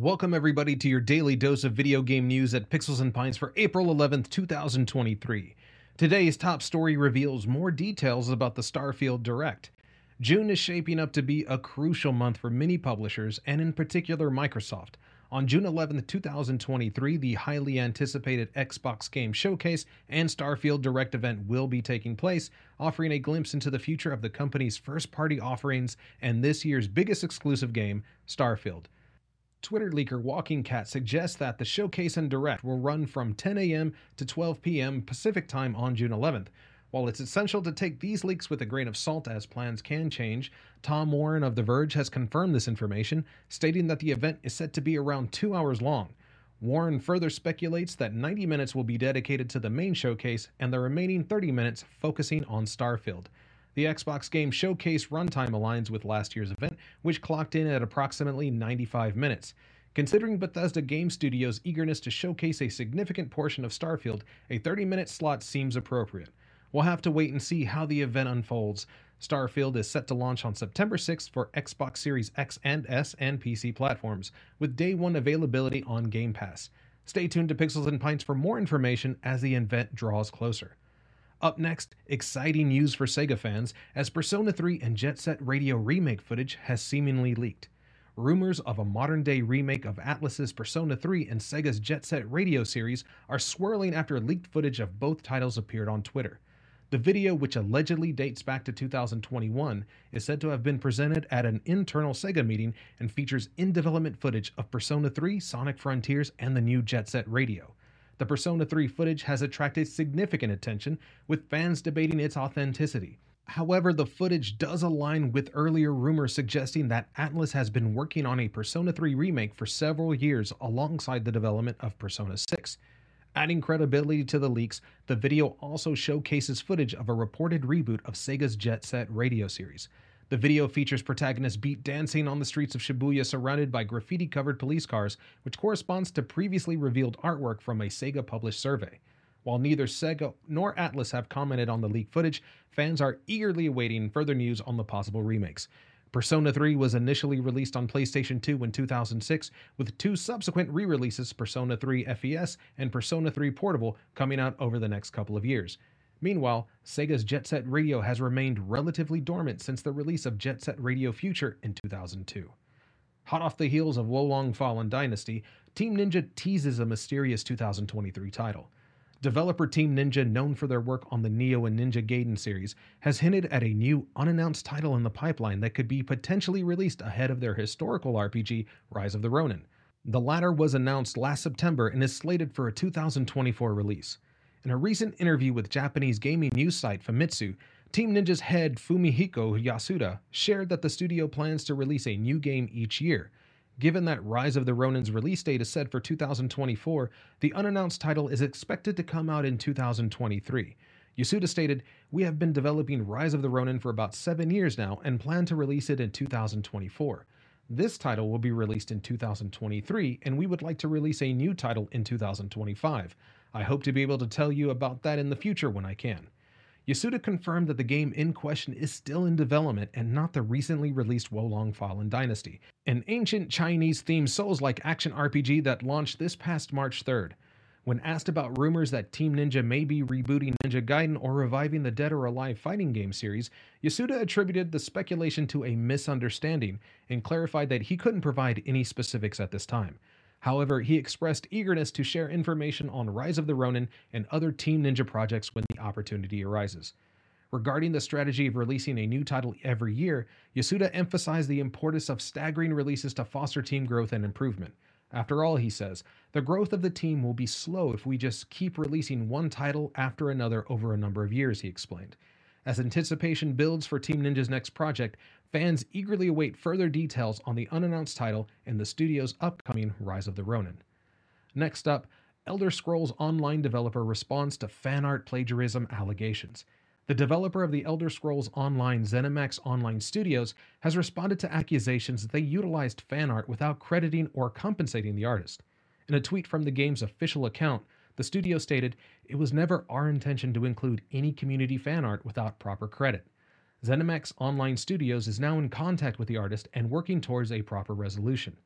Welcome, everybody, to your daily dose of video game news at Pixels and Pints for April 11th, 2023. Today's top story reveals more details about the Starfield Direct. June is shaping up to be a crucial month for many publishers, and in particular Microsoft. On June 11, 2023, the highly anticipated Xbox Game Showcase and Starfield Direct event will be taking place, offering a glimpse into the future of the company's first party offerings and this year's biggest exclusive game, Starfield. Twitter leaker Walking Cat suggests that the showcase and direct will run from 10 a.m. to 12 p.m. Pacific time on June 11th. While it's essential to take these leaks with a grain of salt as plans can change, Tom Warren of The Verge has confirmed this information, stating that the event is set to be around two hours long. Warren further speculates that 90 minutes will be dedicated to the main showcase and the remaining 30 minutes focusing on Starfield. The Xbox Game Showcase runtime aligns with last year's event, which clocked in at approximately 95 minutes. Considering Bethesda Game Studios' eagerness to showcase a significant portion of Starfield, a 30 minute slot seems appropriate. We'll have to wait and see how the event unfolds. Starfield is set to launch on September 6th for Xbox Series X and S and PC platforms, with day one availability on Game Pass. Stay tuned to Pixels and Pints for more information as the event draws closer. Up next, exciting news for Sega fans as Persona 3 and Jet Set Radio remake footage has seemingly leaked. Rumors of a modern day remake of Atlus's Persona 3 and Sega's Jet Set Radio series are swirling after leaked footage of both titles appeared on Twitter. The video, which allegedly dates back to 2021, is said to have been presented at an internal Sega meeting and features in development footage of Persona 3, Sonic Frontiers, and the new Jet Set Radio. The Persona 3 footage has attracted significant attention, with fans debating its authenticity. However, the footage does align with earlier rumors suggesting that Atlus has been working on a Persona 3 remake for several years alongside the development of Persona 6. Adding credibility to the leaks, the video also showcases footage of a reported reboot of Sega's Jet Set radio series. The video features protagonist Beat dancing on the streets of Shibuya surrounded by graffiti covered police cars, which corresponds to previously revealed artwork from a Sega published survey. While neither Sega nor Atlus have commented on the leaked footage, fans are eagerly awaiting further news on the possible remakes. Persona 3 was initially released on PlayStation 2 in 2006, with two subsequent re releases, Persona 3 FES and Persona 3 Portable, coming out over the next couple of years. Meanwhile, Sega's Jet Set Radio has remained relatively dormant since the release of Jet Set Radio Future in 2002. Hot off the heels of Wo Long Fallen Dynasty, Team Ninja teases a mysterious 2023 title. Developer Team Ninja, known for their work on the Nioh and Ninja Gaiden series, has hinted at a new, unannounced title in the pipeline that could be potentially released ahead of their historical RPG, Rise of the Ronin. The latter was announced last September and is slated for a 2024 release. In a recent interview with Japanese gaming news site Famitsu, Team Ninja's head Fumihiko Yasuda shared that the studio plans to release a new game each year. Given that Rise of the Ronin's release date is set for 2024, the unannounced title is expected to come out in 2023. Yasuda stated, We have been developing Rise of the Ronin for about seven years now and plan to release it in 2024. This title will be released in 2023, and we would like to release a new title in 2025. I hope to be able to tell you about that in the future when I can. Yasuda confirmed that the game in question is still in development and not the recently released Wo Long Fallen Dynasty, an ancient Chinese themed Souls like action RPG that launched this past March 3rd. When asked about rumors that Team Ninja may be rebooting Ninja Gaiden or reviving the Dead or Alive fighting game series, Yasuda attributed the speculation to a misunderstanding and clarified that he couldn't provide any specifics at this time. However, he expressed eagerness to share information on Rise of the Ronin and other Team Ninja projects when the opportunity arises. Regarding the strategy of releasing a new title every year, Yasuda emphasized the importance of staggering releases to foster team growth and improvement. After all, he says, the growth of the team will be slow if we just keep releasing one title after another over a number of years, he explained. As anticipation builds for Team Ninja's next project, fans eagerly await further details on the unannounced title and the studio's upcoming Rise of the Ronin. Next up, Elder Scrolls Online developer responds to fan art plagiarism allegations. The developer of the Elder Scrolls Online ZeniMax Online Studios has responded to accusations that they utilized fan art without crediting or compensating the artist. In a tweet from the game's official account, the studio stated, It was never our intention to include any community fan art without proper credit. ZeniMax Online Studios is now in contact with the artist and working towards a proper resolution.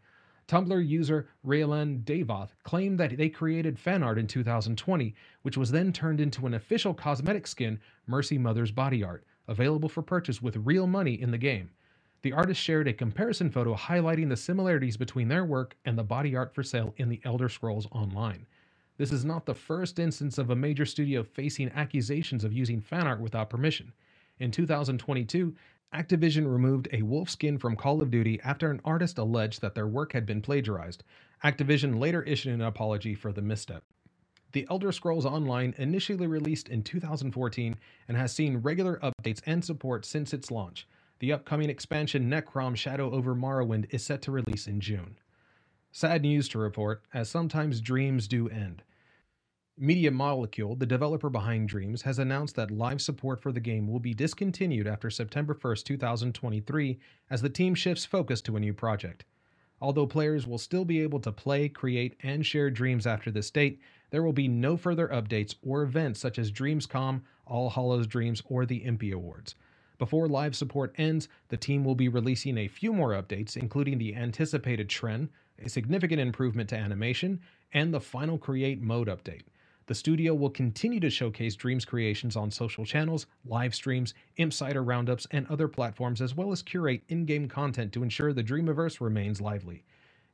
Tumblr user Raylan Davoth claimed that they created fan art in 2020, which was then turned into an official cosmetic skin, Mercy Mother's Body Art, available for purchase with real money in the game. The artist shared a comparison photo highlighting the similarities between their work and the body art for sale in the Elder Scrolls Online. This is not the first instance of a major studio facing accusations of using fan art without permission. In 2022, Activision removed a wolf skin from Call of Duty after an artist alleged that their work had been plagiarized. Activision later issued an apology for the misstep. The Elder Scrolls Online initially released in 2014 and has seen regular updates and support since its launch. The upcoming expansion Necrom Shadow over Morrowind is set to release in June. Sad news to report, as sometimes dreams do end. Media Molecule, the developer behind Dreams, has announced that live support for the game will be discontinued after September 1, 2023, as the team shifts focus to a new project. Although players will still be able to play, create, and share Dreams after this date, there will be no further updates or events such as Dreamscom, All Hallows Dreams, or the Impy Awards. Before live support ends, the team will be releasing a few more updates, including the anticipated trend, a significant improvement to animation, and the final Create mode update. The studio will continue to showcase Dreams creations on social channels, live streams, Insider roundups, and other platforms, as well as curate in game content to ensure the Dreamiverse remains lively.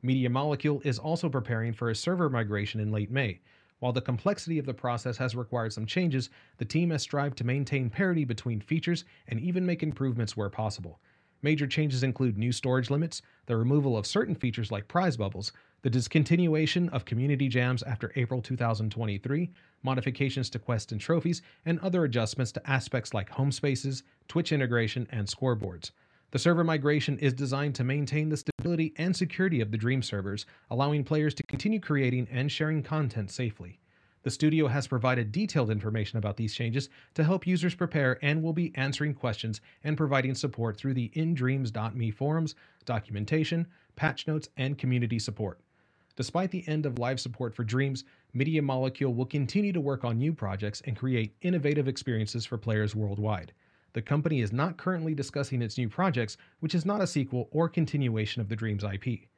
Media Molecule is also preparing for a server migration in late May. While the complexity of the process has required some changes, the team has strived to maintain parity between features and even make improvements where possible. Major changes include new storage limits, the removal of certain features like prize bubbles, the discontinuation of community jams after April 2023, modifications to quests and trophies, and other adjustments to aspects like home spaces, Twitch integration, and scoreboards. The server migration is designed to maintain the stability and security of the Dream servers, allowing players to continue creating and sharing content safely. The studio has provided detailed information about these changes to help users prepare and will be answering questions and providing support through the indreams.me forums, documentation, patch notes, and community support. Despite the end of live support for Dreams, Media Molecule will continue to work on new projects and create innovative experiences for players worldwide. The company is not currently discussing its new projects, which is not a sequel or continuation of the Dreams IP.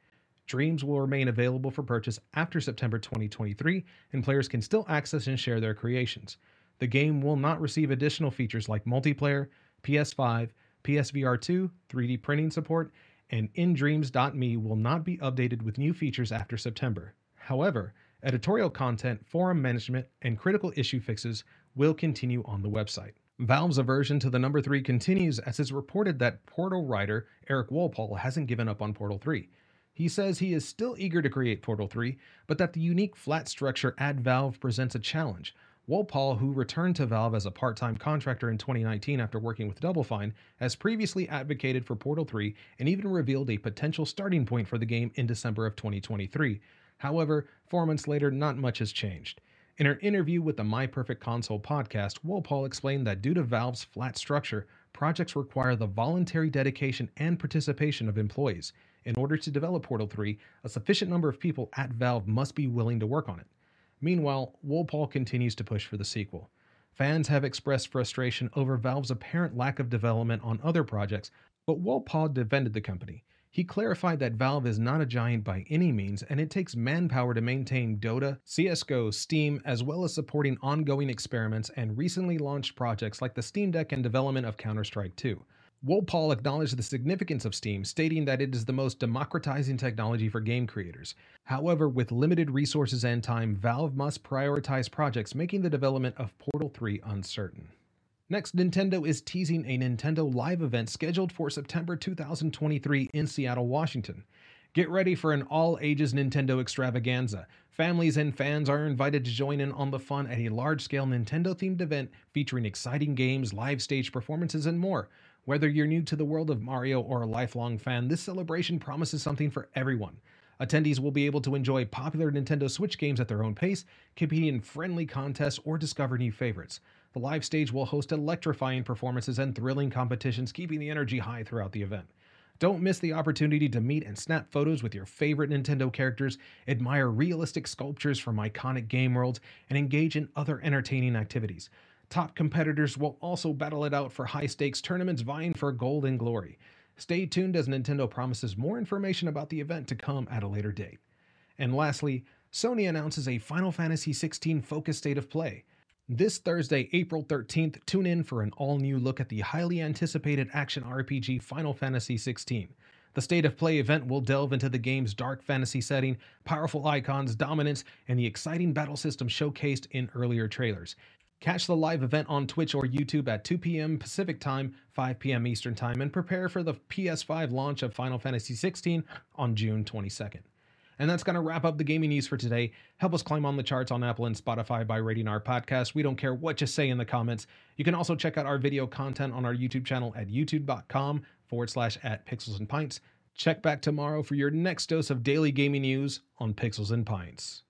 Dreams will remain available for purchase after September 2023, and players can still access and share their creations. The game will not receive additional features like multiplayer, PS5, PSVR 2, 3D printing support, and InDreams.me will not be updated with new features after September. However, editorial content, forum management, and critical issue fixes will continue on the website. Valve's aversion to the number 3 continues as it's reported that Portal writer Erik Wolpaw hasn't given up on Portal 3. He says he is still eager to create Portal 3, but that the unique flat structure at Valve presents a challenge. Wolpaw, who returned to Valve as a part time contractor in 2019 after working with Double Fine, has previously advocated for Portal 3 and even revealed a potential starting point for the game in December of 2023. However, four months later, not much has changed. In her interview with the My Perfect Console podcast, Wolpaw explained that due to Valve's flat structure, projects require the voluntary dedication and participation of employees. In order to develop Portal 3, a sufficient number of people at Valve must be willing to work on it. Meanwhile, Wolpaw continues to push for the sequel. Fans have expressed frustration over Valve's apparent lack of development on other projects, but Wolpaw defended the company. He clarified that Valve is not a giant by any means, and it takes manpower to maintain Dota, CSGO, Steam, as well as supporting ongoing experiments and recently launched projects like the Steam Deck and development of Counter Strike 2. Wolpaw acknowledged the significance of Steam, stating that it is the most democratizing technology for game creators. However, with limited resources and time, Valve must prioritize projects, making the development of Portal 3 uncertain. Next, Nintendo is teasing a Nintendo Live event scheduled for September 2023 in Seattle, Washington. Get ready for an all ages Nintendo extravaganza. Families and fans are invited to join in on the fun at a large scale Nintendo themed event featuring exciting games, live stage performances, and more. Whether you're new to the world of Mario or a lifelong fan, this celebration promises something for everyone. Attendees will be able to enjoy popular Nintendo Switch games at their own pace, compete in friendly contests, or discover new favorites. The live stage will host electrifying performances and thrilling competitions, keeping the energy high throughout the event. Don't miss the opportunity to meet and snap photos with your favorite Nintendo characters, admire realistic sculptures from iconic game worlds, and engage in other entertaining activities. Top competitors will also battle it out for high stakes tournaments vying for gold and glory. Stay tuned as Nintendo promises more information about the event to come at a later date. And lastly, Sony announces a Final Fantasy XVI Focus State of Play. This Thursday, April 13th, tune in for an all new look at the highly anticipated action RPG Final Fantasy XVI. The State of Play event will delve into the game's dark fantasy setting, powerful Eikons, Dominants, and the exciting battle system showcased in earlier trailers. Catch the live event on Twitch or YouTube at 2 p.m. Pacific Time, 5 p.m. Eastern Time, and prepare for the PS5 launch of Final Fantasy XVI on June 22nd. And that's going to wrap up the gaming news for today. Help us climb on the charts on Apple and Spotify by rating our podcast. We don't care what you say in the comments. You can also check out our video content on our YouTube channel at youtube.com forward slash at pixels and pints. Check back tomorrow for your next dose of daily gaming news on Pixels and Pints.